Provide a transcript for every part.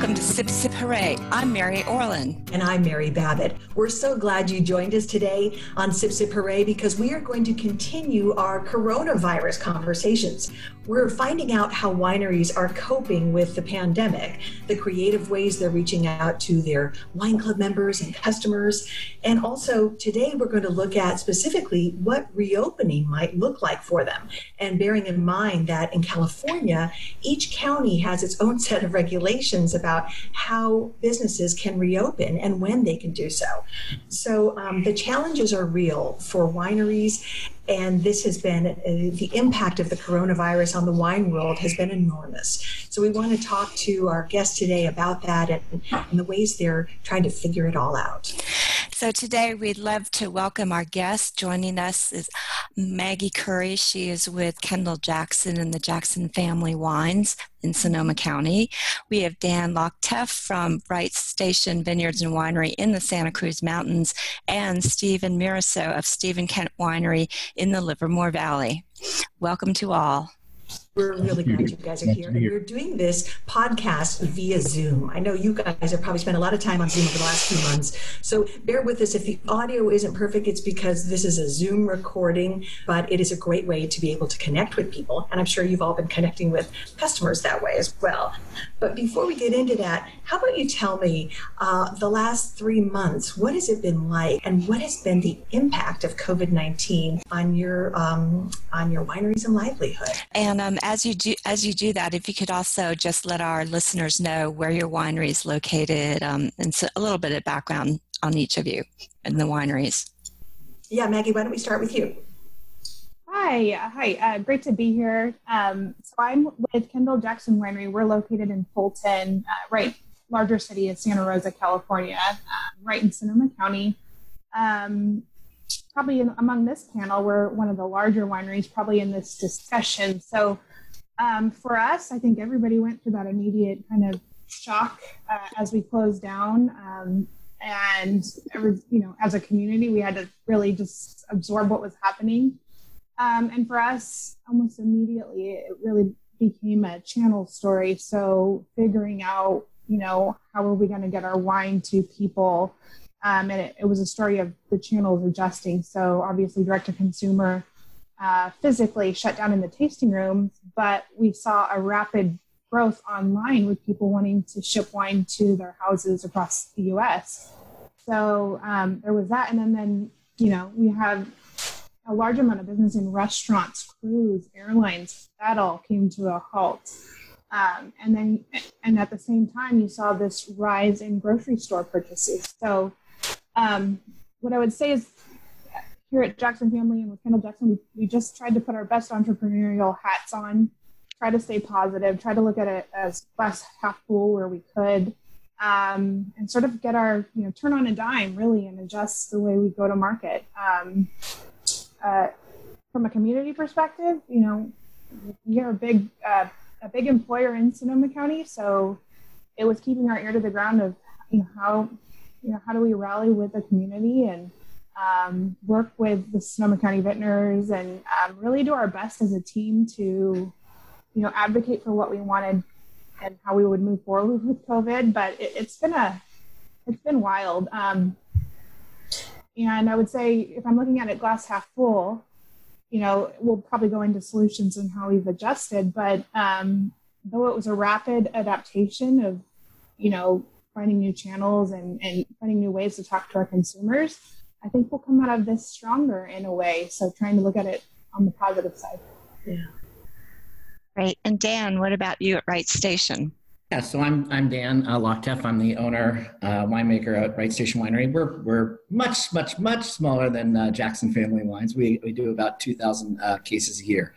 Welcome to Sip Sip Hooray. I'm Mary Orlin. And I'm Mary Babbitt. We're so glad you joined us today on Sip Sip Hooray because we are going to continue our coronavirus conversations. We're finding out how wineries are coping with the pandemic, the creative ways they're reaching out to their wine club members and customers. And also, today we're going to look at specifically what reopening might look like for them. And bearing in mind that in California, each county has its own set of regulations about how businesses can reopen and when they can do so. So um, the challenges are real for wineries and this has been uh, the impact of the coronavirus on the wine world has been enormous. So we want to talk to our guests today about that and, and the ways they're trying to figure it all out. So today we'd love to welcome our guest. Joining us is Maggie Curry. She is with Kendall Jackson and the Jackson Family Wines in Sonoma County. We have Dan Lokteff from Wright Station Vineyards and Winery in the Santa Cruz Mountains and Steven Mirassou of Steven Kent Winery in the Livermore Valley. Welcome to all. We're really glad you guys are here. And we're doing this podcast via Zoom. I know you guys have probably spent a lot of time on Zoom over the last few months. So bear with us. If the audio isn't perfect, it's because this is a Zoom recording, but it is a great way to be able to connect with people. And I'm sure you've all been connecting with customers that way as well. But before we get into that, how about you tell me uh, the last three months, what has it been like and what has been the impact of COVID 19 on your, um, on your wineries and livelihood? And um, as you do as you do that, if you could also just let our listeners know where your winery is located um, and so a little bit of background on each of you and the wineries. Yeah, Maggie, why don't we start with you? Hi, hi, uh, great to be here. Um, so I'm with Kendall Jackson Winery. We're located in Fulton, uh, right, larger city of Santa Rosa, California, uh, right in Sonoma County. Um, probably in, among this panel, we're one of the larger wineries, probably in this discussion. So um, for us, I think everybody went through that immediate kind of shock uh, as we closed down. Um, and was, you know, as a community, we had to really just absorb what was happening. Um, and for us, almost immediately, it really became a channel story. So figuring out, you know, how are we going to get our wine to people? Um, and it, it, was a story of the channels adjusting. So obviously, direct to consumer uh, physically shut down in the tasting rooms, but we saw a rapid growth online with people wanting to ship wine to their houses across the U.S. So um, there was that, and then then you know we have a large amount of business in restaurants, cruise, airlines. That all came to a halt. Um, and then, and at the same time, you saw this rise in grocery store purchases. So, um, what I would say is here at Jackson Family and with Kendall Jackson, we, we just tried to put our best entrepreneurial hats on, try to stay positive, try to look at it as glass half full where we could, um, and sort of get our, you know, turn on a dime really and adjust the way we go to market. Um, uh, from a community perspective, you know, we are a big, uh, a big employer in Sonoma County, so it was keeping our ear to the ground of, you know, how, you know, how do we rally with the community and um, work with the Sonoma County vintners and um, really do our best as a team to, you know, advocate for what we wanted and how we would move forward with COVID. But it, has been a, it's been wild. Um, and I would say if I'm looking at it glass half full, you know, we'll probably go into solutions and how we've adjusted. But um, though it was a rapid adaptation of, you know, finding new channels and, and finding new ways to talk to our consumers, I think we'll come out of this stronger in a way. So trying to look at it on the positive side. Yeah. Great. And Dan, what about you at Wright Station? Yeah, so I'm I'm Dan uh, Lokteff. I'm the owner, uh, winemaker at Wright Station Winery. We're we're much much much smaller than uh, Jackson Family Wines. We we do about 2,000 uh, cases a year,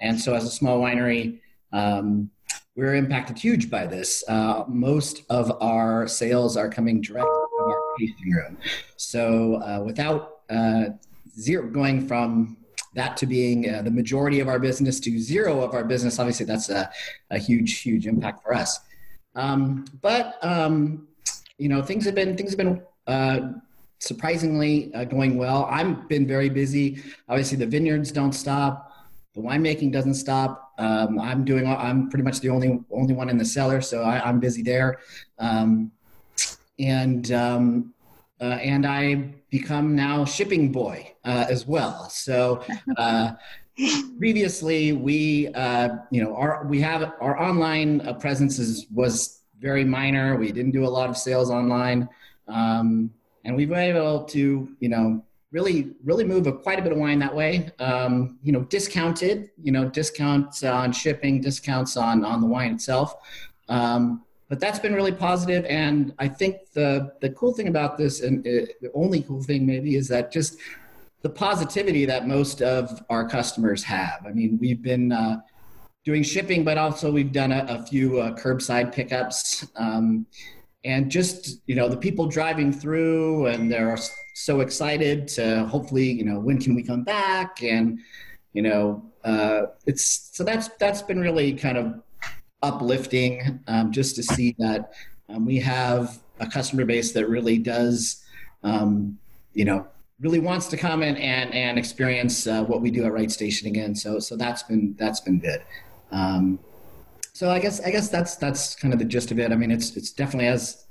and so as a small winery, um, we're impacted huge by this. Uh, most of our sales are coming direct So uh, without uh, zero going from that to being uh, the majority of our business to zero of our business, obviously that's a, a huge, huge impact for us. Um, but um, you know, things have been things have been uh, surprisingly uh, going well. I've been very busy. Obviously, the vineyards don't stop. The winemaking doesn't stop. Um, I'm doing. I'm pretty much the only only one in the cellar, so I, am busy there. Um, and um, uh, and I become now shipping boy uh, as well. So uh, previously, we uh, you know our we have our online uh, presence is, was very minor. We didn't do a lot of sales online, um, and we've been able to you know really really move a, quite a bit of wine that way. Um, you know, discounted. You know, discounts on shipping, discounts on on the wine itself. Um, but that's been really positive and i think the the cool thing about this and uh, the only cool thing maybe is that just the positivity that most of our customers have. I mean we've been uh, doing shipping but also we've done a, a few uh, curbside pickups um, and just you know the people driving through and they're so excited to hopefully you know when can we come back? And you know uh, it's so that's that's been really kind of uplifting um, just to see that um, we have a customer base that really does, um, you know, really wants to come in and, and experience uh, what we do at Wright Station again. So so that's been that's been good. Um, so I guess I guess that's that's kind of the gist of it. I mean, it's it's definitely as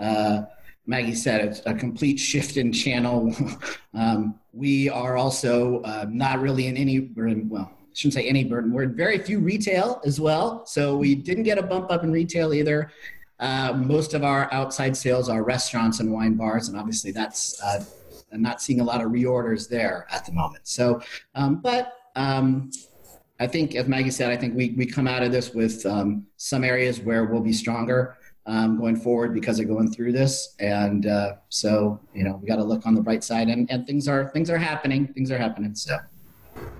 uh, Maggie said, it's a complete shift in channel. Um, we are also uh, not really in any well shouldn't say any burden. We're very few retail as well. So we didn't get a bump up in retail either. Uh, most of our outside sales are restaurants and wine bars, and obviously that's uh, I'm not seeing a lot of reorders there at the moment. So, um, but um, I think, as Maggie said, I think we we come out of this with um, some areas where we'll be stronger um, going forward because of going through this, and uh, so you know we got to look on the bright side, and, and things are things are happening, things are happening. So.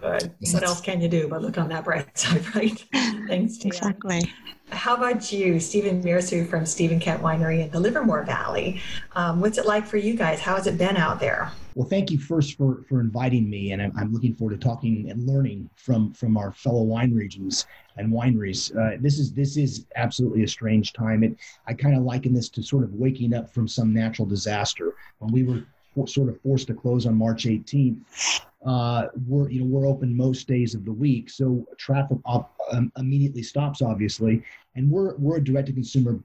But what else can you do but look on that bright side, right? Thanks, Tia. Exactly. How about you, Steven Mirassou from Steven Kent Winery in the Livermore Valley? Um, what's it like for you guys? How has it been out there? Well, thank you first for, for inviting me, and I'm, I'm looking forward to talking and learning from from our fellow wine regions and wineries. Uh, this is this is absolutely a strange time. It I kind of liken this to sort of waking up from some natural disaster when we were sort of forced to close on March 18th uh, we're you know we're open most days of the week, so traffic op, um, immediately stops, obviously, and we're we're a direct to consumer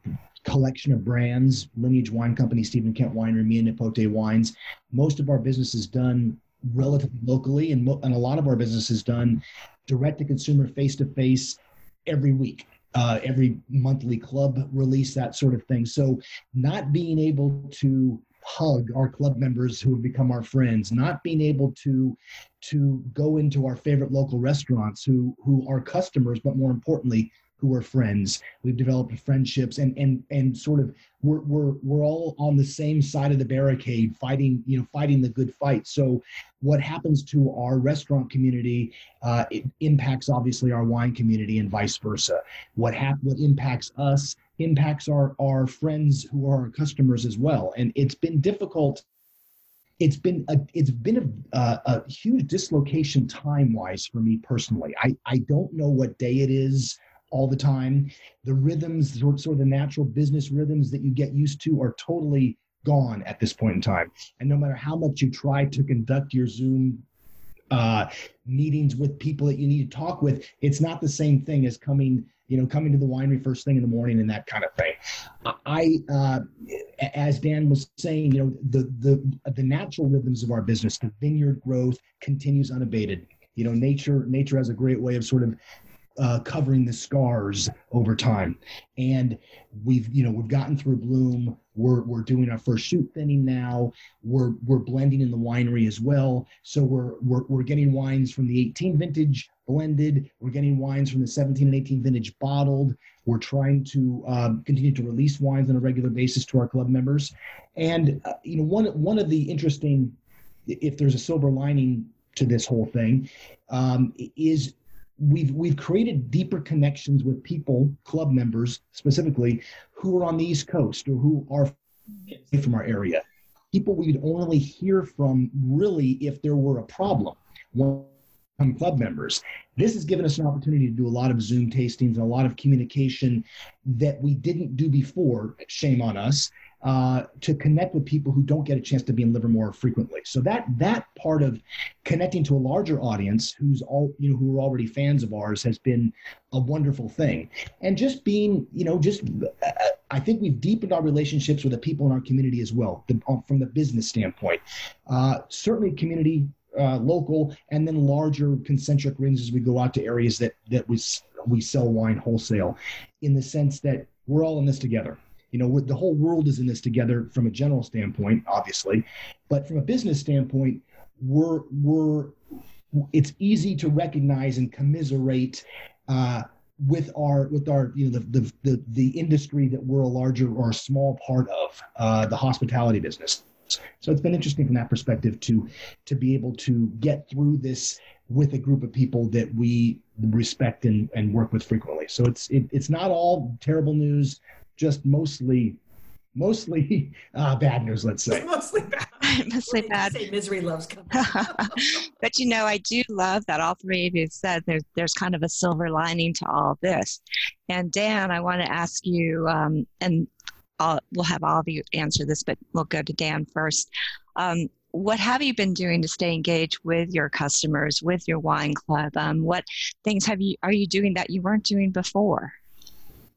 collection of brands, Lineage Wine Company, Steven Kent Winery, Mia Nipote Wines. Most of our business is done relatively locally, and, mo- and a lot of our business is done direct to consumer, face to face, every week. Uh, every monthly club release, that sort of thing. So, not being able to hug our club members who have become our friends, not being able to to go into our favorite local restaurants who who are customers, but more importantly, who are friends. We've developed friendships and and and sort of we're we're we're all on the same side of the barricade fighting, you know, fighting the good fight. So what happens to our restaurant community uh, impacts obviously our wine community and vice versa. What hap- what impacts us impacts our our friends who are our customers as well. And it's been difficult it's been a it's been a, a, a huge dislocation time wise for me personally. I I don't know what day it is all the time. The rhythms, sort, sort of the natural business rhythms that you get used to, are totally gone at this point in time. And no matter how much you try to conduct your Zoom uh, meetings with people that you need to talk with, it's not the same thing as coming, you know, coming to the winery first thing in the morning and that kind of thing. I, uh, as Dan was saying, you know, the the the natural rhythms of our business, the vineyard growth continues unabated. You know, nature nature has a great way of sort of uh, covering the scars over time. And we've, you know, we've gotten through bloom. We're, we're doing our first shoot thinning now. We're, we're blending in the winery as well. So we're, we're, we're getting wines from the 18 vintage blended. We're getting wines from the 17 and 18 vintage bottled. We're trying to um, continue to release wines on a regular basis to our club members. And, uh, you know, one, one of the interesting, if there's a silver lining to this whole thing, um, is we've we've created deeper connections with people, club members specifically, who are on the East Coast or who are from our area. People we'd only hear from really if there were a problem. From club members. This has given us an opportunity to do a lot of Zoom tastings and a lot of communication that we didn't do before. Shame on us. Uh, to connect with people who don't get a chance to be in Livermore frequently. So that that part of connecting to a larger audience who's all you know who are already fans of ours has been a wonderful thing. And just being you know just uh, I think we've deepened our relationships with the people in our community as well the, uh, from the business standpoint. Uh, certainly, community. Uh, local and then larger concentric rings as we go out to areas that that we we sell wine wholesale in the sense that we're all in this together you know the whole world is in this together from a general standpoint obviously but from a business standpoint we're we're it's easy to recognize and commiserate uh, with our with our you know the, the, the the industry that we're a larger or a small part of uh, the hospitality business. So it's been interesting from that perspective to to be able to get through this with a group of people that we respect and, and work with frequently. So it's it, it's not all terrible news just mostly mostly uh, bad news let's say. Mostly bad mostly bad. say misery loves company? But you know i do love that all three of you said there's there's kind of a silver lining to all of this. And dan i want to ask you um, and I'll, we'll have all of you answer this but we'll go to dan first. Um, what have you been doing to stay engaged with your customers with your wine club? Um, what things have you are you doing that you weren't doing before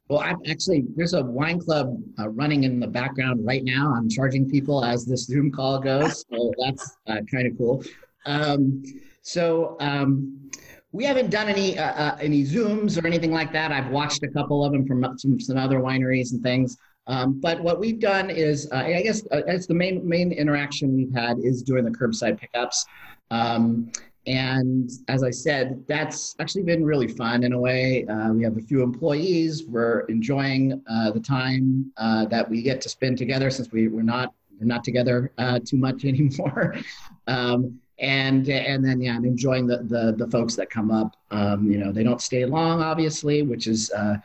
well, I'm actually there's a wine club uh, running in the background right now. I'm charging people as this Zoom call goes, so that's uh, kind of cool. Um, so um, we haven't done any uh, uh, any Zooms or anything like that. I've watched a couple of them from some, some other wineries and things. Um, but what we've done is, uh, I guess, uh, it's the main main interaction we've had is doing the curbside pickups. Um, and as I said, that's actually been really fun in a way. Uh, we have a few employees. We're enjoying uh, the time uh, that we get to spend together since we, we're not we're not together uh, too much anymore. um, and and then yeah, I'm enjoying the the, the folks that come up. Um, you know, they don't stay long, obviously, which is uh,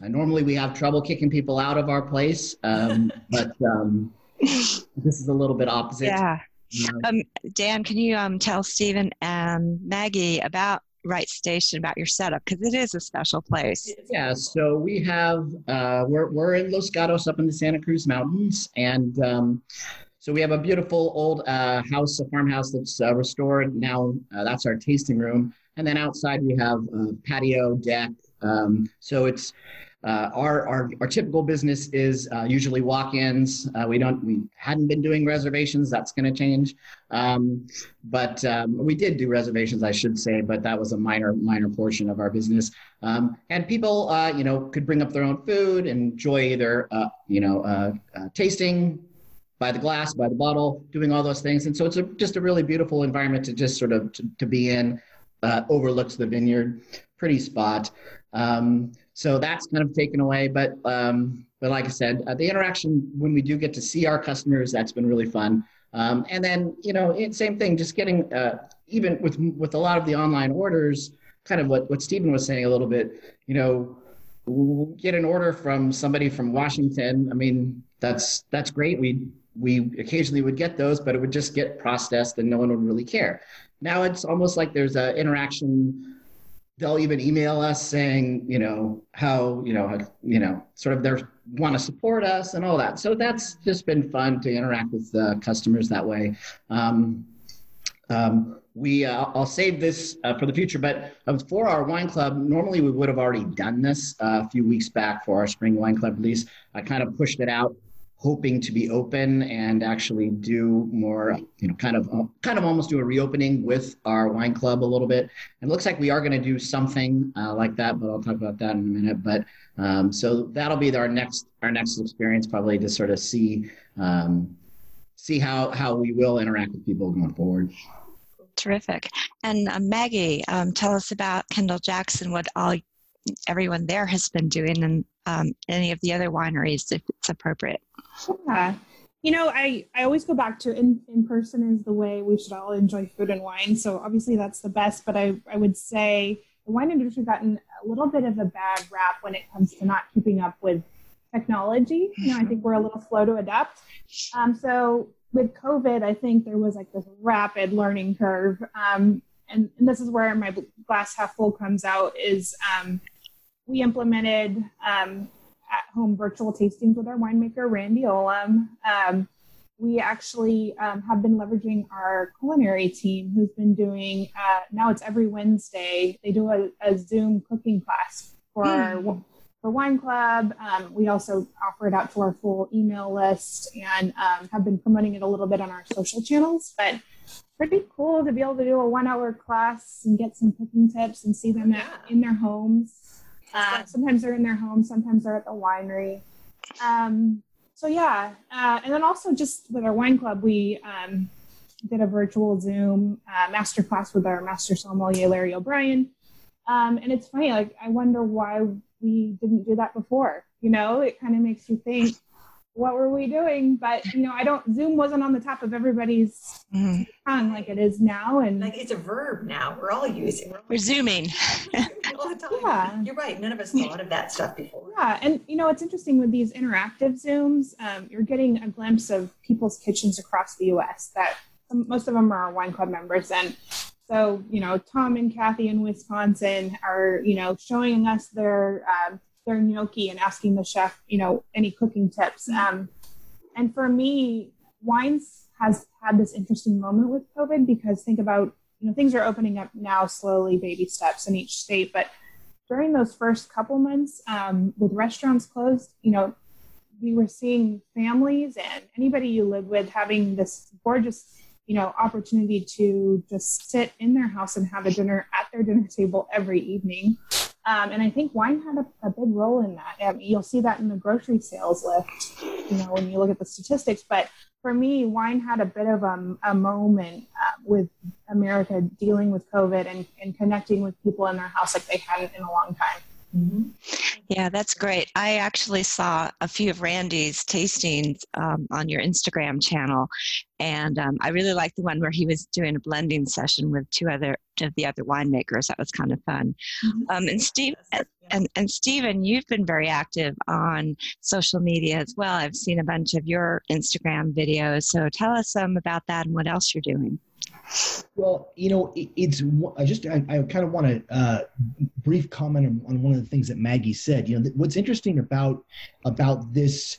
normally we have trouble kicking people out of our place, um, but um, this is a little bit opposite. Yeah. Um, Dan, can you um, tell Stephen and Maggie about Wright Station about your setup because it is a special place. Yeah, so we have uh, we're we're in Los Gatos up in the Santa Cruz Mountains, and um, so we have a beautiful old uh, house, a farmhouse that's uh, restored now. Uh, that's our tasting room, and then outside we have a patio deck. Um, so it's uh, our, our, our typical business is uh, usually walk-ins. Uh, we don't we hadn't been doing reservations. That's going to change, um, but um, we did do reservations, I should say. But that was a minor minor portion of our business. Um, and people, uh, you know, could bring up their own food, enjoy either uh, you know uh, tasting by the glass, by the bottle, doing all those things. And so it's a, just a really beautiful environment to just sort of to, to be in. overlooks the vineyard, pretty spot. Um, so that's kind of taken away. But um, but like I said, uh, the interaction when we do get to see our customers, that's been really fun. Um, and then you know, it, same thing, just getting uh, even with with a lot of the online orders, kind of what what Stephen was saying a little bit. You know, we'll get an order from somebody from Washington. I mean, that's that's great. We we occasionally would get those, but it would just get processed and no one would really care. Now it's almost like there's an interaction they'll even email us saying, you know, how, you know, you know, sort of they want to support us and all that. So that's just been fun to interact with uh, customers that way. Um, um, we, uh, I'll save this uh, for the future, but uh, for our wine club, normally we would have already done this uh, a few weeks back for our spring wine club release. I kind of pushed it out hoping to be open and actually do more, you know, kind of kind of almost do a reopening with our wine club a little bit. It looks like we are going to do something uh, like that, but I'll talk about that in a minute. But um, so that'll be our next our next experience, probably to sort of see um, see how how we will interact with people going forward. Terrific. And uh, Maggie, um, tell us about Kendall Jackson. What all everyone there has been doing, and um, any of the other wineries, if it's appropriate. Yeah. You know, I, I always go back to in, in person is the way we should all enjoy food and wine. So obviously that's the best, but I, I would say the wine industry gotten a little bit of a bad rap when it comes to not keeping up with technology. You know, I think we're a little slow to adapt. Um, so with COVID, I think there was like this rapid learning curve. Um, and, and, this is where my glass half full comes out is um, we implemented um, at-home virtual tastings with our winemaker Randy Ullom. Um, we actually um, have been leveraging our culinary team, who's been doing uh, now it's every Wednesday. They do a, a Zoom cooking class for mm. for Wine Club. Um, we also offer it out to our full email list and um, have been promoting it a little bit on our social channels, but pretty cool to be able to do a one hour class and get some cooking tips and see them at, in their homes. Uh, sometimes they're in their home, sometimes they're at the winery. Um, so yeah, uh, and then also just with our wine club, we um, did a virtual Zoom uh, master class with our master sommelier Larry O'Brien. Um, and it's funny, like I wonder why we didn't do that before. You know, it kind of makes you think what were we doing? But you know, I don't. Zoom wasn't on the top of everybody's mm-hmm. tongue like it is now, and like it's a verb now. We're all using. We're, we're zooming. all. Yeah, you're right. None of us thought of that stuff before. Yeah, and you know, it's interesting with these interactive zooms. Um, you're getting a glimpse of people's kitchens across the U.S. That most of them are wine club members, and so you know, Tom and Kathy in Wisconsin are you know showing us their um, their gnocchi and asking the chef, you know, any cooking tips. Mm-hmm. Um, and for me, wines has had this interesting moment with COVID because think about, you know, things are opening up now slowly, baby steps in each state. But during those first couple months, um, with restaurants closed, you know, we were seeing families and anybody you live with having this gorgeous you know opportunity to just sit in their house and have a dinner at their dinner table every evening um, and I think wine had a, a big role in that. Mean, you'll see that in the grocery sales lift, you know, when you look at the statistics. But for me, wine had a bit of a, a moment uh, with America dealing with COVID and, and connecting with people in their house like they hadn't in a long time. Mm-hmm. Yeah, that's great. I actually saw a few of Randy's tastings um, on your Instagram channel, and um, I really liked the one where he was doing a blending session with two other of the other winemakers. That was kind of fun. Mm-hmm. Um, and Steve and and Stephen, you've been very active on social media as well. I've seen a bunch of your Instagram videos. So tell us some about that and what else you're doing. Well, you know, it, it's I just I, I kind of want to uh, brief comment on, on, one of the things that Maggie said. You know, what's interesting about about this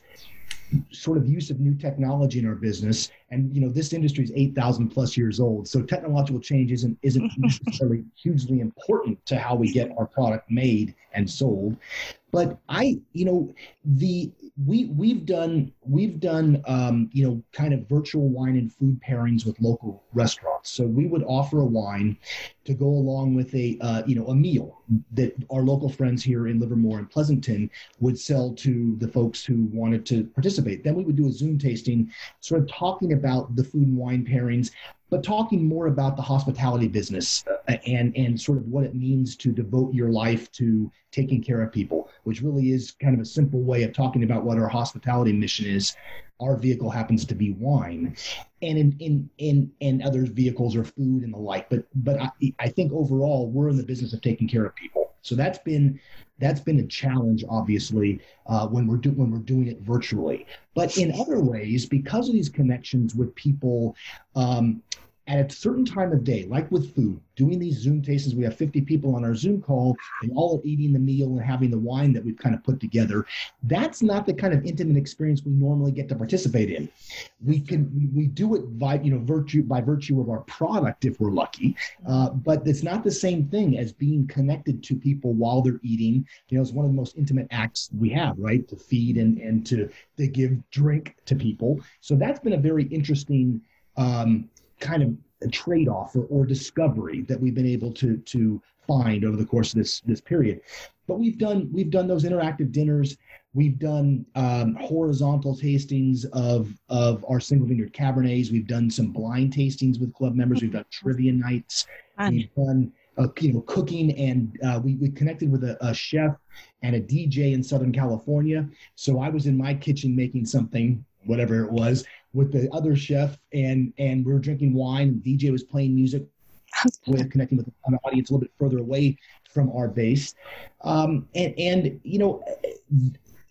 sort of use of new technology in our business and you know this industry is 8000 plus years old so technological change isn't isn't necessarily hugely important to how we get our product made and sold but i you know the we we've done we've done um, you know kind of virtual wine and food pairings with local restaurants. So we would offer a wine to go along with a uh, you know a meal that our local friends here in Livermore and Pleasanton would sell to the folks who wanted to participate. Then we would do a Zoom tasting, sort of talking about the food and wine pairings, but talking more about the hospitality business uh, and and sort of what it means to devote your life to taking care of people, which really is kind of a simple way of talking about what our hospitality mission is. Our vehicle happens to be wine, and in in in, in other vehicles are food and the like. But but I, I think overall we're in the business of taking care of people. So that's been that's been a challenge, obviously, uh, when we're do, when we're doing it virtually. But in other ways, because of these connections with people, um, at a certain time of day, like with food, doing these Zoom tastings, we have 50 people on our Zoom call, they all are eating the meal and having the wine that we've kind of put together. That's not the kind of intimate experience we normally get to participate in. We can we do it by you know virtue by virtue of our product if we're lucky, uh, but it's not the same thing as being connected to people while they're eating. You know, it's one of the most intimate acts we have, right? To feed and and to to give drink to people. So that's been a very interesting. Um, kind of a trade-off or, or discovery that we've been able to to find over the course of this this period. But we've done we've done those interactive dinners. We've done um, horizontal tastings of of our single vineyard cabernets. We've done some blind tastings with club members. We've done trivia nights. We've done uh, you know cooking, and uh, we we connected with a, a chef and a DJ in Southern California. So I was in my kitchen making something, whatever it was, with the other chef, and and we were drinking wine. And DJ was playing music. We're connecting with an audience a little bit further away from our base, um, and and you know,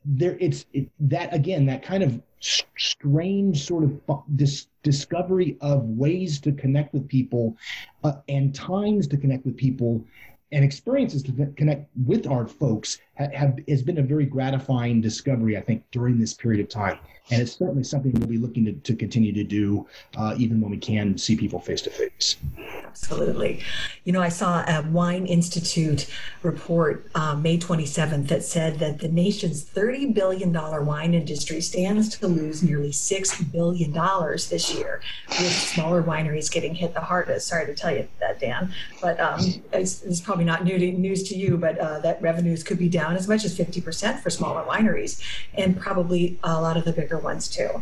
there it's it, that again that kind of strange sort of dis- discovery of ways to connect with people uh, and times to connect with people and experiences to connect with our folks have, has been a very gratifying discovery, I think, during this period of time. And it's certainly something we'll be looking to, to continue to do, uh, even when we can see people face to face. Absolutely. You know, I saw a Wine Institute report uh, May 27th that said that the nation's $30 billion wine industry stands to lose nearly $6 billion this year, with smaller wineries getting hit the hardest. Sorry to tell you that, Dan, but um, it's, it's, probably not new to, news to you, but uh, that revenues could be down as much as 50% for smaller wineries, and probably a lot of the bigger ones too.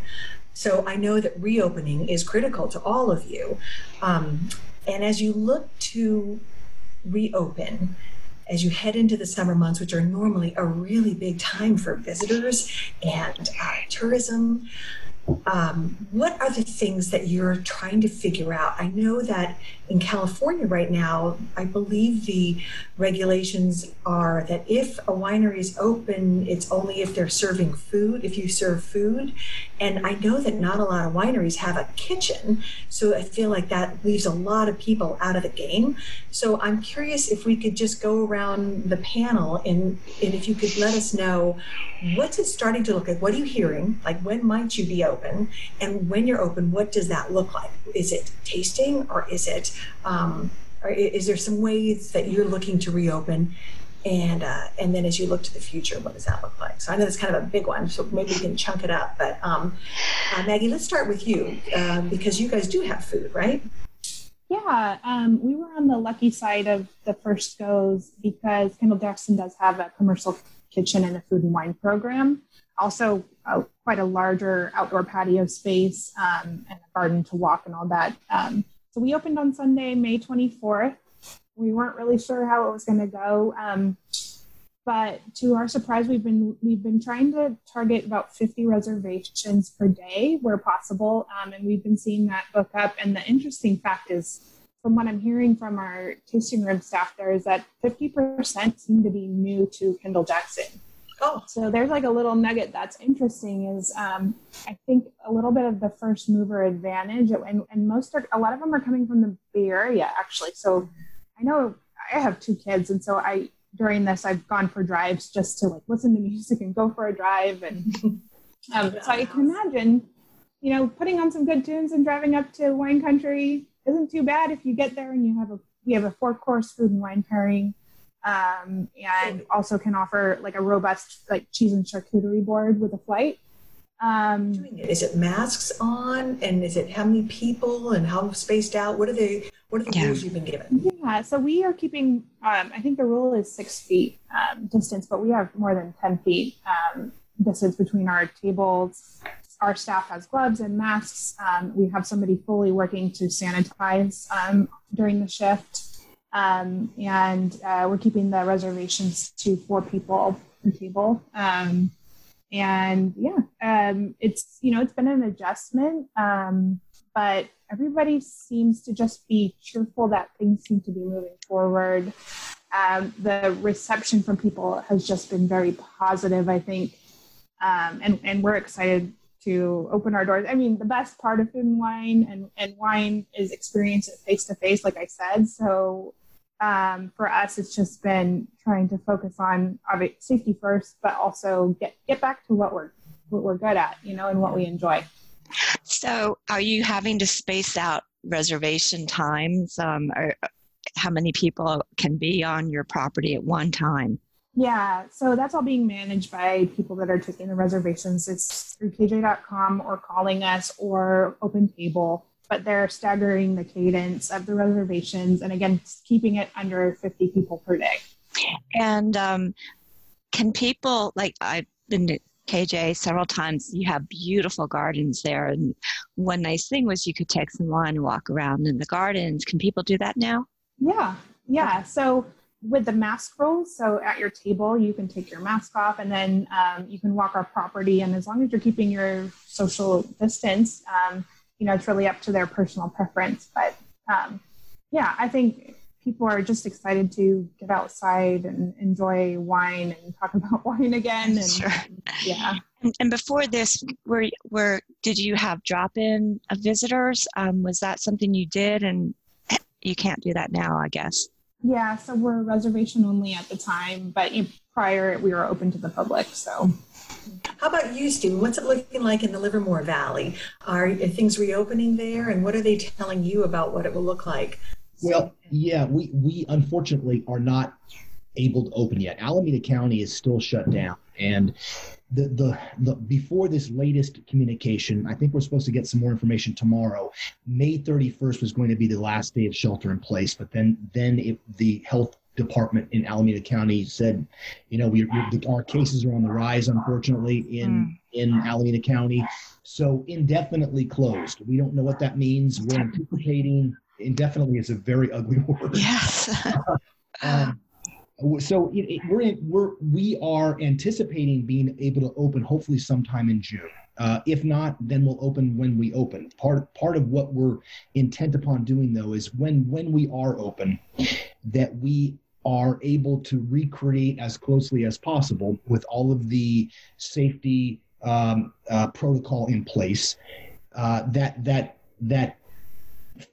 So I know that reopening is critical to all of you. Um, and as you look to reopen, as you head into the summer months, which are normally a really big time for visitors and uh, tourism, um, what are the things that you're trying to figure out? I know that in California right now, I believe the regulations are that if a winery is open, it's only if they're serving food, if you serve food. And I know that not a lot of wineries have a kitchen. So I feel like that leaves a lot of people out of the game. So I'm curious if we could just go around the panel and, and if you could let us know what's it starting to look like? What are you hearing? Like when might you be open? And when you're open, what does that look like? Is it tasting or is it um, is there some ways that you're looking to reopen? And uh, and then as you look to the future, what does that look like? So I know that's kind of a big one, so maybe we can chunk it up. But um, uh, Maggie, let's start with you um, because you guys do have food, right? Yeah, um, we were on the lucky side of the first goes because Kendall Jackson does have a commercial kitchen and a food and wine program. Also, uh, quite a larger outdoor patio space um, and a garden to walk and all that. Um, so we opened on Sunday, May 24th. We weren't really sure how it was going to go. Um, but to our surprise, we've been we've been trying to target about 50 reservations per day where possible, um, and we've been seeing that book up. And the interesting fact is, from what I'm hearing from our tasting room staff, there is that 50% seem to be new to Kendall Jackson. Oh. So there's like a little nugget that's interesting is um, I think a little bit of the first mover advantage and, and most are a lot of them are coming from the Bay Area actually. So I know I have two kids and so I during this I've gone for drives just to like listen to music and go for a drive and um, so I can imagine you know putting on some good tunes and driving up to wine country isn't too bad if you get there and you have a we have a four course food and wine pairing um, and also can offer like a robust like cheese and charcuterie board with a flight. Um, is it masks on, and is it how many people and how spaced out? What are they? What are the yeah. rules you've been given? Yeah, so we are keeping. Um, I think the rule is six feet um, distance, but we have more than ten feet um, distance between our tables. Our staff has gloves and masks. Um, we have somebody fully working to sanitize um, during the shift. Um, and uh, we're keeping the reservations to four people per table. Um, and yeah, um, it's you know it's been an adjustment, um, but everybody seems to just be cheerful that things seem to be moving forward. Um, the reception from people has just been very positive, I think, um, and and we're excited to open our doors. I mean, the best part of food and wine and, and wine is experience it face to face, like I said. So um, for us, it's just been trying to focus on safety first, but also get get back to what we're what we're good at, you know, and what we enjoy. So, are you having to space out reservation times? Um, or how many people can be on your property at one time? Yeah, so that's all being managed by people that are taking the reservations. It's through kj.com or calling us or Open Table but they're staggering the cadence of the reservations and again keeping it under 50 people per day. And um, can people like i've been to kj several times. You have beautiful gardens there. And one nice thing was you could take some wine and walk around in the gardens. Can people do that now? Yeah yeah. So with the mask rules so at your table you can take your mask off and then um, you can walk our property. And as long as you're keeping your social distance um, you know, it's really up to their personal preference. But um, yeah, I think people are just excited to get outside and enjoy wine and talk about wine again. And sure. yeah. And, and before this, were were did you have drop in of visitors? Um, was that something you did? And you can't do that now, I guess. Yeah, so we're reservation only at the time, but prior we were open to the public. So, how about you, Stephen? What's it looking like in the Livermore Valley? Are, are things reopening there, and what are they telling you about what it will look like? Well, yeah, we we unfortunately are not able to open yet. Alameda County is still shut down, and the, the the before this latest communication, I think we're supposed to get some more information tomorrow. May 31st was going to be the last day of shelter in place, but then then the health department in Alameda County said, you know, we, we our cases are on the rise, unfortunately, in mm. in Alameda County. So indefinitely closed. We don't know what that means. We're anticipating indefinitely is a very ugly word. Yes. um, so it, it, we're in, we're we are anticipating being able to open hopefully sometime in June. Uh, if not, then we'll open when we open. Part part of what we're intent upon doing though is when when we are open, that we are able to recreate as closely as possible with all of the safety um, uh, protocol in place. Uh, that that that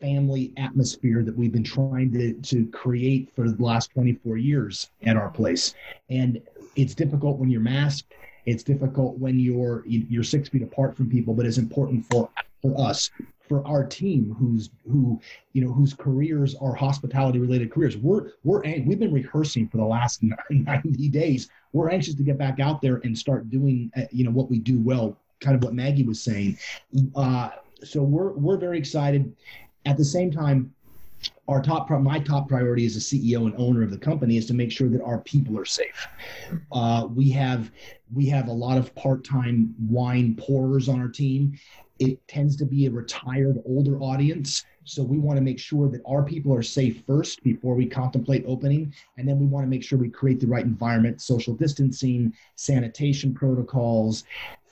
family atmosphere that we've been trying to, to create for the last 24 years at our place. And it's difficult when you're masked. It's difficult when you're you're six feet apart from people, but it's important for for us, for our team, who's who you know whose careers are hospitality related careers. We're we're we've been rehearsing for the last 90 days. We're anxious to get back out there and start doing uh, you know what we do well. Kind of what Maggie was saying. Uh, so we're we're very excited. At the same time, our top my top priority as a CEO and owner of the company is to make sure that our people are safe. Uh, we have we have a lot of part-time wine pourers on our team. It tends to be a retired older audience, so we want to make sure that our people are safe first before we contemplate opening, and then we want to make sure we create the right environment, social distancing, sanitation protocols,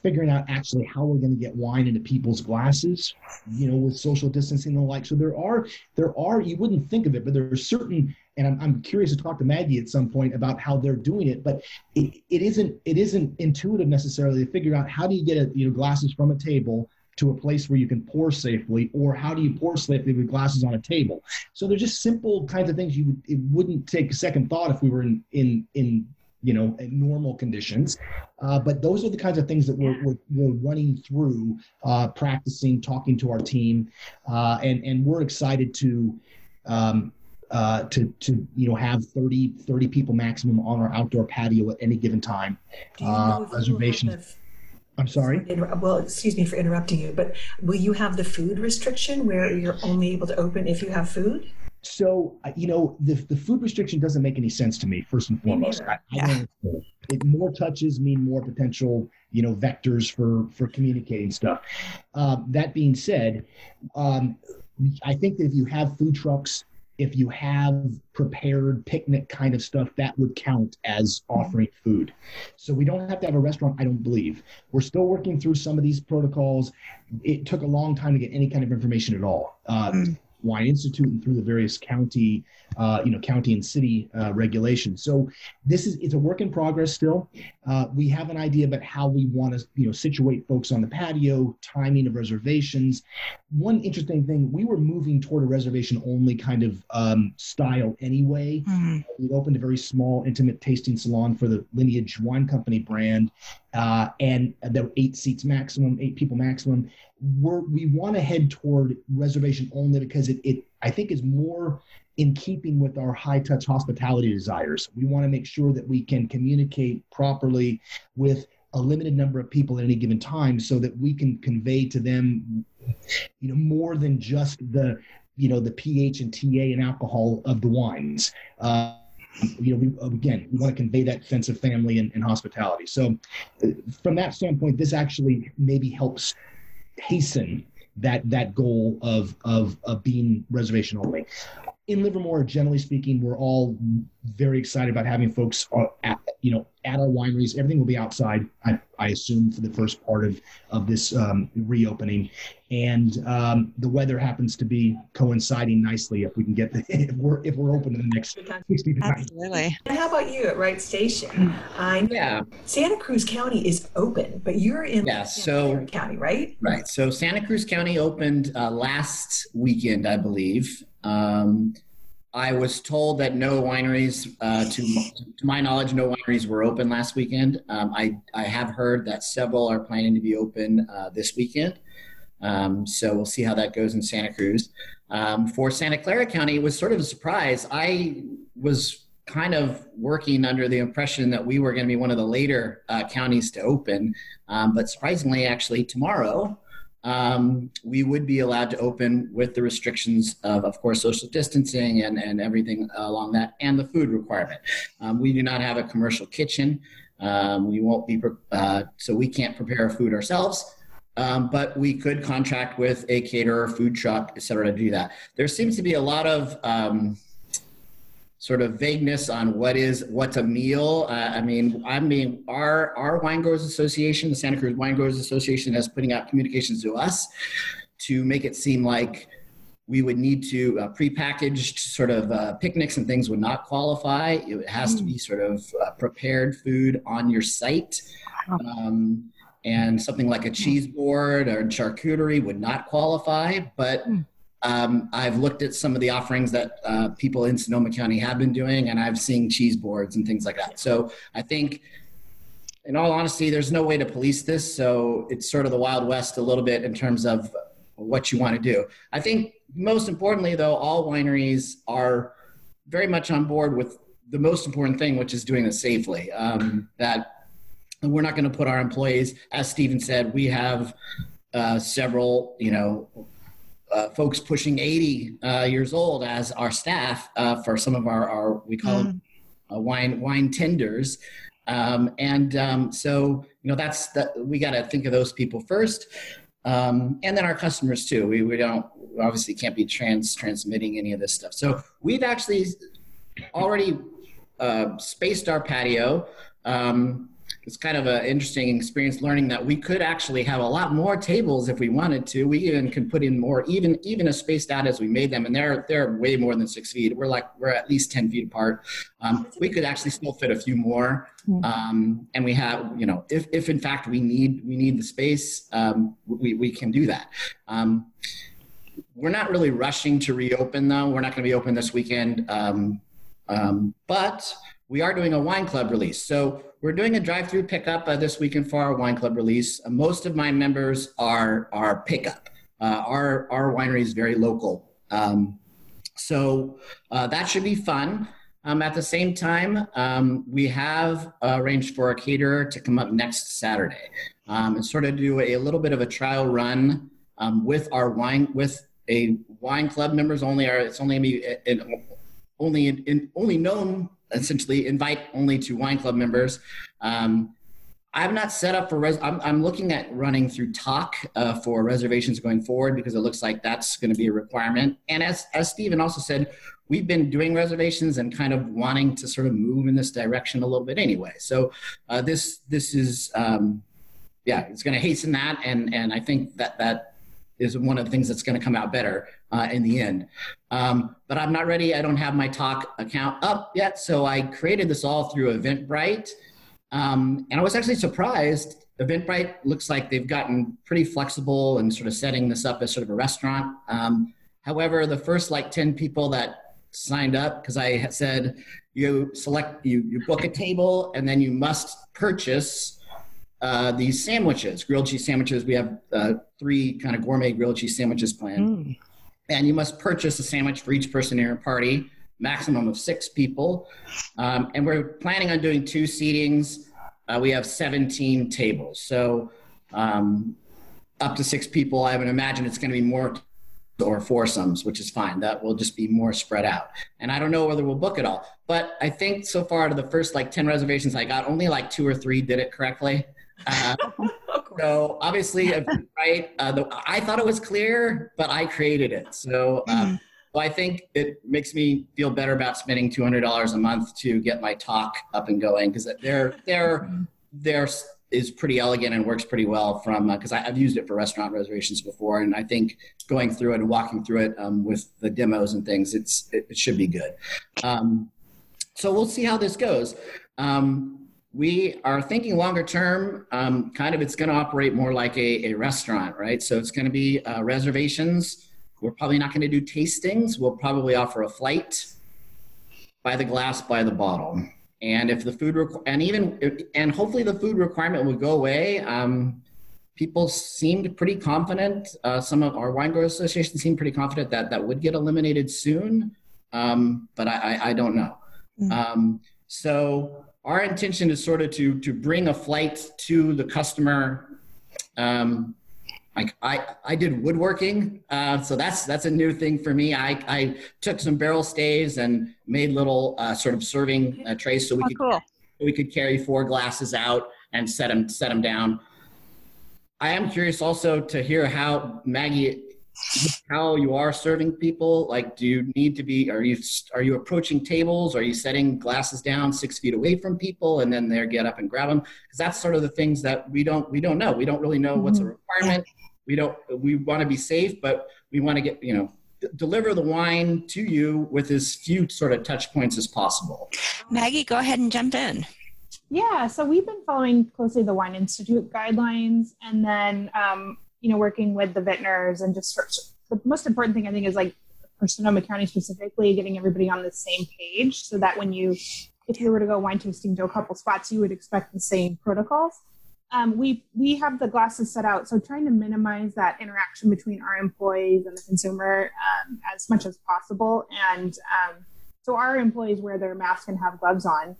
figuring out actually how we're going to get wine into people's glasses, you know, with social distancing and the like. So there are, there are, you wouldn't think of it, but there are certain, and I'm, I'm curious to talk to Maggie at some point about how they're doing it, but it, it isn't, it isn't intuitive necessarily to figure out how do you get a, you know, glasses from a table to a place where you can pour safely, or how do you pour safely with glasses on a table? So they're just simple kinds of things you would, it wouldn't take a second thought if we were in, in, in you know, normal conditions. Uh, but those are the kinds of things that we're, we're, we're running through, uh, practicing, talking to our team, uh, and and we're excited to. Um, uh, to to you know have 30 30 people maximum on our outdoor patio at any given time. Uh, reservations. I'm sorry. Well, excuse me for interrupting you, but will you have the food restriction where you're only able to open if you have food? So, you know, the, the food restriction doesn't make any sense to me, first and foremost. I, I it, more touches mean more potential, you know, vectors for, for communicating stuff. Um, that being said, um, I think that if you have food trucks, if you have prepared picnic kind of stuff, that would count as offering food. So we don't have to have a restaurant, I don't believe. We're still working through some of these protocols. It took a long time to get any kind of information at all. Uh, mm Wine Institute and through the various county, uh, you know, county and city uh, regulations. So this is it's a work in progress still. Uh, we have an idea about how we want to, you know, situate folks on the patio, timing of reservations. One interesting thing, we were moving toward a reservation only kind of um, style anyway. Mm-hmm. We opened a very small, intimate tasting salon for the Lineage Wine Company brand, uh, and there were eight seats maximum, eight people maximum we're, we want to head toward reservation only because it, it I think is more in keeping with our high touch hospitality desires. We want to make sure that we can communicate properly with a limited number of people at any given time so that we can convey to them you know more than just the you know the pH and TA and alcohol of the wines. Uh, you know, we, again, we want to convey that sense of family and, and hospitality. So, uh, from that standpoint, this actually maybe helps hasten that that goal of of, of being reservation only. In Livermore, generally speaking, we're all very excited about having folks, uh, at, you know, at our wineries. Everything will be outside, I, I assume, for the first part of of this um, reopening, and um, the weather happens to be coinciding nicely if we can get the, if we're if we're open in the next 60 to Absolutely. And how about you at Wright Station? I yeah. Santa Cruz County is open, but you're in yeah, so County, right? Right. So Santa Cruz County opened uh, last weekend, I believe. Um, I was told that no wineries, uh, to, to my knowledge, no wineries were open last weekend. Um, I, I have heard that several are planning to be open uh, this weekend. Um, so we'll see how that goes in Santa Cruz. Um, for Santa Clara County, it was sort of a surprise. I was kind of working under the impression that we were going to be one of the later uh, counties to open. Um, but surprisingly, actually, tomorrow, um, we would be allowed to open with the restrictions of, of course, social distancing and, and everything along that, and the food requirement. Um, we do not have a commercial kitchen. Um, we won't be, uh, so we can't prepare food ourselves. Um, but we could contract with a caterer, food truck, et cetera, to do that. There seems to be a lot of um, sort of vagueness on what is what's a meal. Uh, I mean, I mean, our our wine growers association, the Santa Cruz Wine Growers Association, is putting out communications to us to make it seem like we would need to uh, prepackaged sort of uh, picnics and things would not qualify. It has to be mm. sort of uh, prepared food on your site. Um, and something like a cheese board or charcuterie would not qualify, but mm. Um, I've looked at some of the offerings that uh, people in Sonoma County have been doing, and I've seen cheese boards and things like that. So I think, in all honesty, there's no way to police this. So it's sort of the Wild West a little bit in terms of what you want to do. I think most importantly, though, all wineries are very much on board with the most important thing, which is doing it safely. Um, that we're not going to put our employees, as Steven said, we have uh, several, you know, uh, folks pushing 80 uh, years old as our staff uh, for some of our, our we call mm. them uh, wine wine tenders. Um, and um, so, you know, that's that we got to think of those people first. Um, and then our customers too. We, we don't obviously can't be trans transmitting any of this stuff. So we've actually already uh, spaced our patio. Um, it's kind of an interesting experience learning that we could actually have a lot more tables if we wanted to. We even can put in more, even even as spaced out as we made them, and they're they're way more than six feet. We're like we're at least ten feet apart. Um, we could actually still fit a few more, hmm. um, and we have you know if if in fact we need we need the space, um, we we can do that. Um, we're not really rushing to reopen though. We're not going to be open this weekend, um, um, but we are doing a wine club release. So we're doing a drive-through pickup uh, this weekend for our wine club release. Uh, most of my members are are pickup. Uh, our our winery is very local, um, so uh, that should be fun. Um, at the same time, um, we have arranged for a caterer to come up next Saturday um, and sort of do a, a, little bit of a trial run um, with our wine with a wine club members only. Are it's only be in, only in, in only known essentially invite only to wine club members. Um, I'm not set up for res. I'm, I'm looking at running through Tock uh, for reservations going forward because it looks like that's going to be a requirement. And as as Steven also said, we've been doing reservations and kind of wanting to sort of move in this direction a little bit anyway. So uh, this this is um, yeah, it's going to hasten that, and and I think that that is one of the things that's going to come out better uh, in the end. Um, but I'm not ready. I don't have my Tock account up yet. So I created this all through Eventbrite. Um, and I was actually surprised. Eventbrite looks like they've gotten pretty flexible and sort of setting this up as sort of a restaurant. Um, however, the first like 10 people that signed up, because I said you select, you, you book a table and then you must purchase uh, these sandwiches, grilled cheese sandwiches. We have uh, three kind of gourmet grilled cheese sandwiches planned. Mm. And you must purchase a sandwich for each person in your party, maximum of six people. Um, and we're planning on doing two seatings. Uh, we have 17 tables. So um, up to six people, I would imagine it's going to be more or foursomes, which is fine. That will just be more spread out. And I don't know whether we'll book it all. But I think so far out of the first like 10 reservations I got, only like two or three did it correctly. Uh, so obviously, right? Uh, the, I thought it was clear, but I created it. So, um, so I think it makes me feel better about spending two hundred dollars a month to get my Tock up and going because they're they're they're is pretty elegant and works pretty well from because uh, I've used it for restaurant reservations before, and I think going through it and walking through it um, with the demos and things, it's it, it should be good. Um, so we'll see how this goes. Um, we are thinking longer term um, kind of it's going to operate more like a, a restaurant right so it's going to be uh, reservations we're probably not going to do tastings we'll probably offer a flight by the glass, by the bottle. And if the food requ- and even and hopefully the food requirement will go away. Um, people seemed pretty confident. Uh, some of our wine growers association seemed pretty confident that that would get eliminated soon, um, but I, I, I, don't know. Mm-hmm. Um, so our intention is sort of to to bring a flight to the customer. Um, like I, I did woodworking, uh, so that's that's a new thing for me. I, I took some barrel staves and made little uh, sort of serving uh, trays so we oh, could cool. we could carry four glasses out and set them set them down. I am curious also to hear how Maggie how you are serving people like do you need to be are you are you approaching tables? Are you setting glasses down six feet away from people and then they get up and grab them because that's sort of the things that we don't we don't know. We don't really know what's a mm-hmm. requirement. We don't we want to be safe but we want to get you know deliver the wine to you with as few sort of touch points as possible. Maggie go ahead and jump in. Yeah so we've been following closely the wine institute guidelines and then um, you know working with the vintners and just the most important thing i think is like for sonoma county specifically getting everybody on the same page so that when you if you were to go wine tasting to a couple spots you would expect the same protocols um, we we have the glasses set out, so trying to minimize that interaction between our employees and the consumer um, as much as possible. And um, so our employees wear their mask and have gloves on.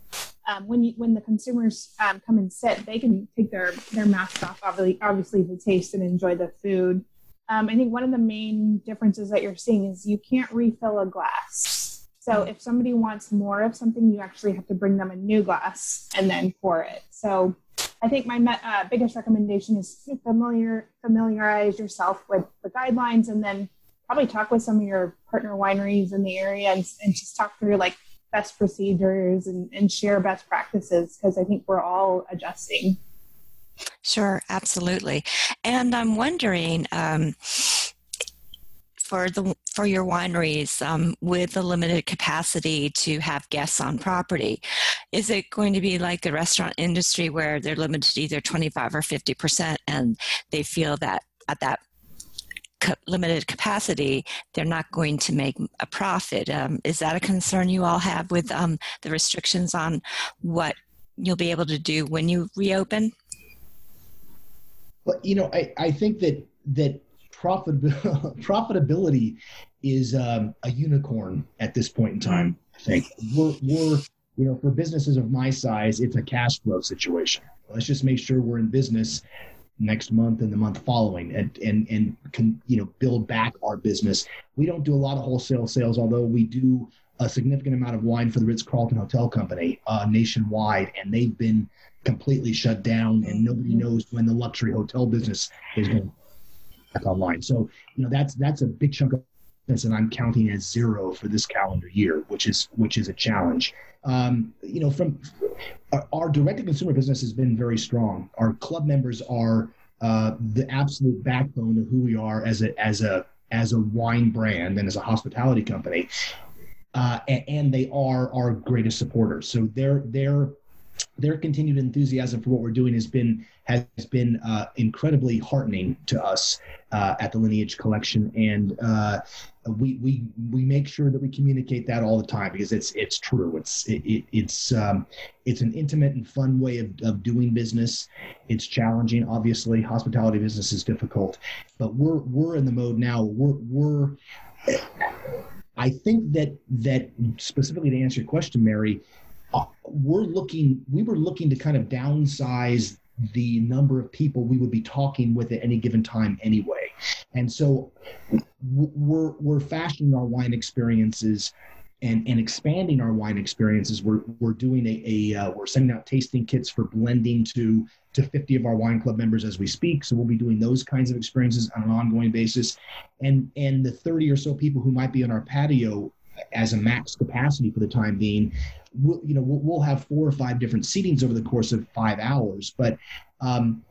Um, when you, when the consumers um, come and sit, they can take their their mask off, obviously, obviously to taste and enjoy the food. Um, I think one of the main differences that you're seeing is you can't refill a glass. So if somebody wants more of something, you actually have to bring them a new glass and then pour it. So I think my uh, biggest recommendation is familiar familiarize yourself with the guidelines, and then probably talk with some of your partner wineries in the area and, and just talk through like best procedures and, and share best practices because I think we're all adjusting. Sure, absolutely. And I'm wondering, um, for the for your wineries um, with the limited capacity to have guests on property is it going to be like the restaurant industry where they're limited either 25 or 50 percent and they feel that at that limited capacity they're not going to make a profit um, is that a concern you all have with um, the restrictions on what you'll be able to do when you reopen well you know i, I think that that profit profitability is um, a unicorn at this point in time. I think we're, we're, you know, for businesses of my size, it's a cash flow situation. Let's just make sure we're in business next month and the month following and and and can you know build back our business we don't do a lot of wholesale sales although we do a significant amount of wine for the ritz-carlton hotel company uh, nationwide and they've been completely shut down and nobody knows when the luxury hotel business is going to back online. So, you know, that's that's a big chunk of this, and I'm counting as zero for this calendar year, which is which is a challenge. Um, you know, from our, direct to consumer business has been very strong. Our club members are uh, the absolute backbone of who we are as a as a as a wine brand and as a hospitality company. Uh, and, and, they are our greatest supporters. So they're they're their continued enthusiasm for what we're doing has been has been uh, incredibly heartening to us uh, at the Lineage Collection, and uh, we we we make sure that we communicate that all the time because it's it's true. It's it, it, it's um, it's an intimate and fun way of, of doing business. It's challenging, obviously. Hospitality business is difficult, but we're we're in the mode now. We're we're I think that that specifically to answer your question, Mary, we're looking we were looking to kind of downsize the number of people we would be talking with at any given time anyway and so we're we're fashioning our wine experiences and, and expanding our wine experiences. We're, we're doing a, a uh, we're sending out tasting kits for blending to to 50 of our wine club members as we speak. So we'll be doing those kinds of experiences on an ongoing basis. And and the 30 or so people who might be on our patio as a max capacity for the time being, we'll, you know, we'll, we'll, have four or five different seatings over the course of five hours. But um,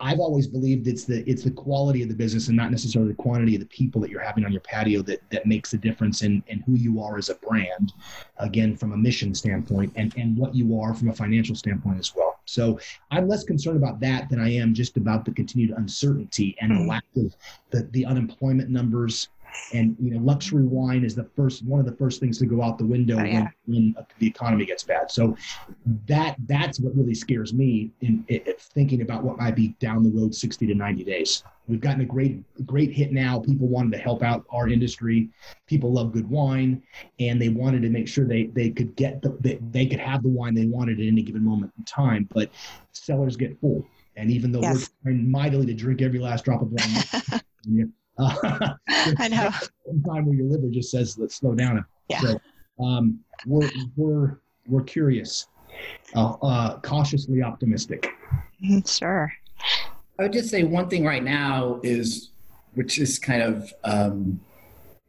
I've always believed it's the it's the quality of the business and not necessarily the quantity of the people that you're having on your patio that that makes the difference in in who you are as a brand, again from a mission standpoint, and and what you are from a financial standpoint as well. So I'm less concerned about that than I am just about the continued uncertainty and the lack of the the unemployment numbers and you know luxury wine is the first one of the first things to go out the window Oh, yeah. when, when the economy gets bad. So that that's what really scares me in, in thinking about what might be down the road 60 to 90 days. We've gotten a great great hit now. People wanted to help out our industry. People love good wine, and they wanted to make sure they they could get the they, they could have the wine they wanted at any given moment in time. But cellars get full, and even though Yes. we're trying mightily to drink every last drop of wine, uh, I know. one time where your liver just says, "Let's slow down." Yeah. So, um, we're we're we're curious, uh, uh, cautiously optimistic. Mhm, Sure. I would just say one thing right now is, which is kind of um,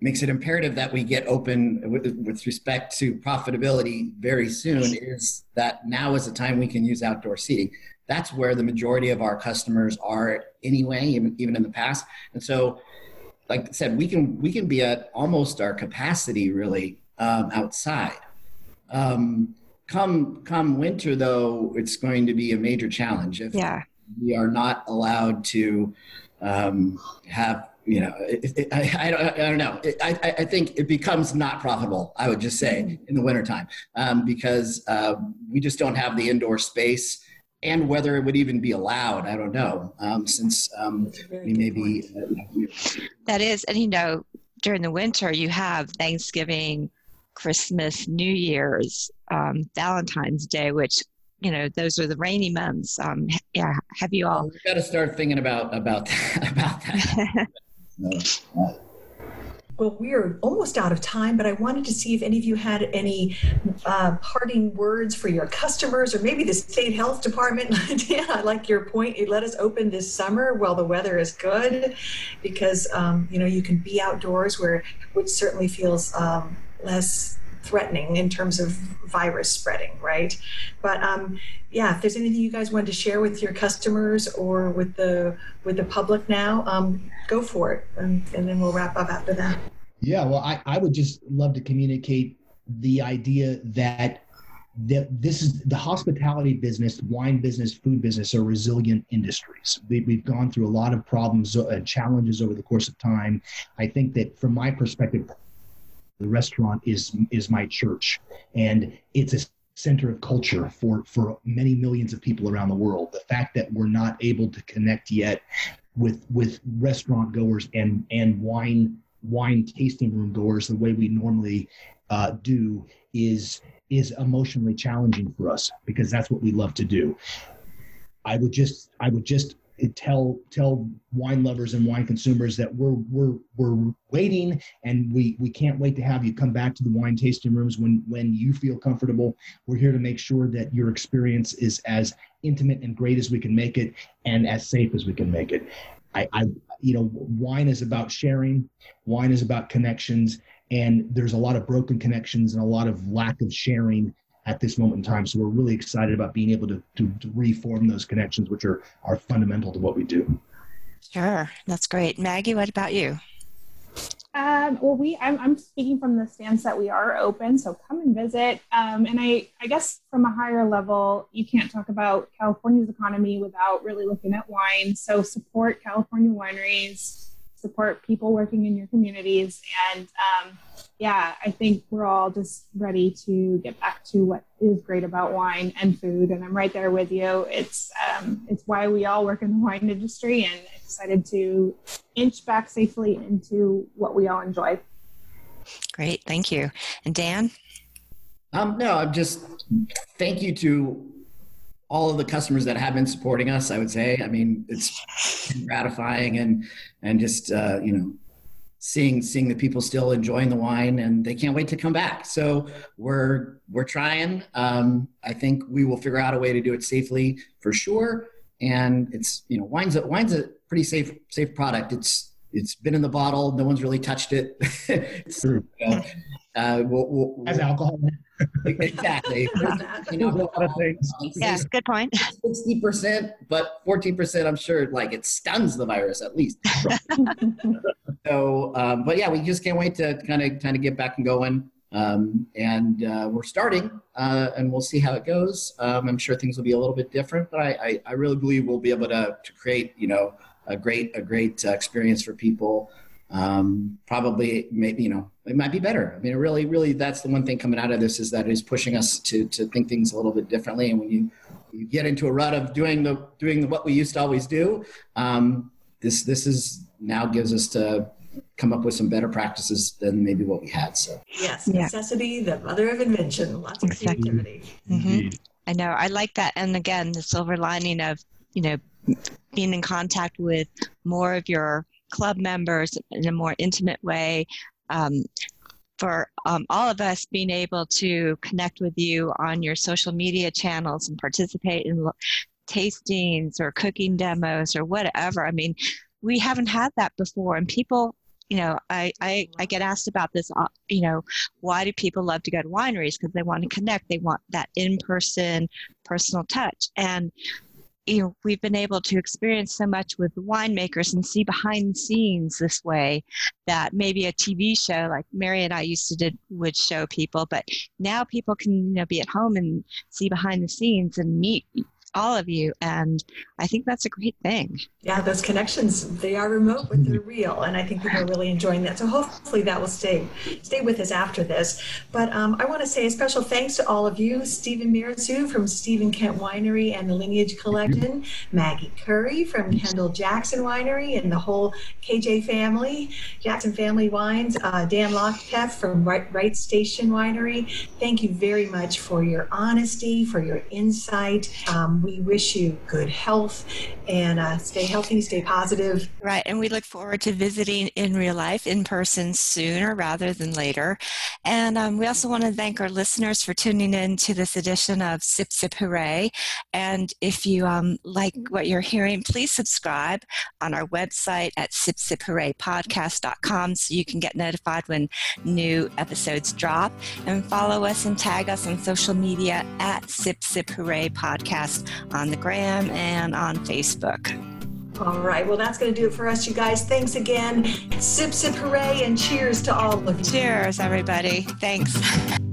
makes it imperative that we get open with, with respect to profitability very soon. Is that now is the time we can use outdoor seating? That's where the majority of our customers are anyway, even, even in the past. And so, like I said, we can we can be at almost our capacity really um, outside. Um, come come winter though, it's going to be a major challenge. If, Yeah. we are not allowed to um, have you know it, it, I, I, don't, I don't know it, I, I- I think it becomes not profitable i would just say in the wintertime um, because uh, we just don't have the indoor space and whether it would even be allowed i don't know um, since um, That's a very we may be point. uh, we- That is, and you know, during the winter, you have Thanksgiving, Christmas, New Year's, um, Valentine's Day, which, you know, those are the rainy months. Um, yeah. Have you all? we've got to start thinking about about that, about that Well, we are almost out of time, but I wanted to see if any of you had any uh, parting words for your customers or maybe the state health department. yeah, I like your point. You let us open this summer while the weather is good because, um, you know, you can be outdoors where, which certainly feels um, less threatening in terms of virus spreading, right? But um, yeah, if there's anything you guys wanted to share with your customers or with the with the public now, um, go for it, and, and then we'll wrap up after that. Yeah, well, I, I would just love to communicate the idea that that this is the hospitality business, wine business, food business are resilient industries. We, we've gone through a lot of problems and challenges over the course of time. I think that from my perspective, the restaurant is is my church, and it's a center of culture for for many millions of people around the world. The fact that we're not able to connect yet with with restaurant goers and and wine wine tasting room goers the way we normally uh, do is is emotionally challenging for us because that's what we love to do. I would just I would just tell tell wine lovers and wine consumers that we're we're we're waiting and we we can't wait to have you come back to the wine tasting rooms when when you feel comfortable. We're here to make sure that your experience is as intimate and great as we can make it and as safe as we can make it. I, I you know wine is about sharing wine is about connections and there's a lot of broken connections and a lot of lack of sharing at this moment in time so we're really excited about being able to, to, to reform those connections which are are fundamental to what we do Sure. That's great. Maggie, what about you? Um, well, we I'm, I'm speaking from the stance that we are open, so come and visit. Um, and I I guess from a higher level, you can't talk about California's economy without really looking at wine. So support California wineries, support people working in your communities, and um, yeah, I think we're all just ready to get back to what is great about wine and food. And I'm right there with you. It's um, it's why we all work in the wine industry, and excited to inch back safely into what we all enjoy. Great. Thank you. And Dan? Um, no, I'm just thank you to all of the customers that have been supporting us. I would say, I mean, it's gratifying and and just uh, you know seeing seeing the people still enjoying the wine and they can't wait to come back. So we're we're trying. Um, I think we will figure out a way to do it safely for sure. And it's you know wine's a, wine's a pretty safe safe product. It's it's been in the bottle. No one's really touched it. it's, True. you know, uh, we'll, we'll, as alcohol exactly. Love that. You know, a lot of things Yeah, good point. sixty percent, but fourteen percent, I'm sure, like it stuns the virus at least. so, um, but yeah, we just can't wait to kind of kind of get back and going. Um, and uh, we're starting, uh, and we'll see how it goes. Um, I'm sure things will be a little bit different, but I, I, I really believe we'll be able to to create, you know, a great a great uh, experience for people um, probably maybe you know it might be better. I mean, really, really, that's the one thing coming out of this is that it is pushing us to to think things a little bit differently. And when you you get into a rut of doing the doing what we used to always do, um, this this is now gives us to come up with some better practices than maybe what we had. So yes, necessity, the mother of invention. Lots of exactly. creativity. Mm-hmm. I know. I like that. And again, the silver lining of you know being in contact with more of your club members in a more intimate way. Um, for um, all of us being able to connect with you on your social media channels and participate in tastings or cooking demos or whatever. I mean, we haven't had that before, and people you know, I, I, I get asked about this, uh, you know, why do people love to go to wineries? Because they want to connect. They want that in person, personal touch. And, you know, we've been able to experience so much with winemakers and see behind the scenes this way that maybe a TV show like Mary and I used to did would show people, but now people can, you know, be at home and see behind the scenes and meet all of you. And I think that's a great thing. Yeah, those connections, they are remote, but they're real. And I think people are really enjoying that. So hopefully that will stay stay with us after this. But um, I want to say a special thanks to all of you, Steven Mirassou from Steven Kent Winery and the Lineage Collection, Maggie Curry from Kendall Jackson Winery and the whole KJ family, Jackson Family Wines, uh, Dan Lokteff from Wrights Station Winery. Thank you very much for your honesty, for your insight. Um, we wish you good health and uh, stay healthy, stay positive. Right. And we look forward to visiting in real life, in person sooner rather than later. And um, we also want to thank our listeners for tuning in to this edition of Sip Sip Hooray. And if you um, like what you're hearing, please subscribe on our website at sipsiphooraypodcast.com so you can get notified when new episodes drop. And follow us and tag us on social media at Sip Sip Hooray Podcast on the gram and on Facebook. All right. Well, that's going to do it for us, you guys. Thanks again. Sip, sip, hooray, and cheers to all of you. Cheers, everybody. Thanks.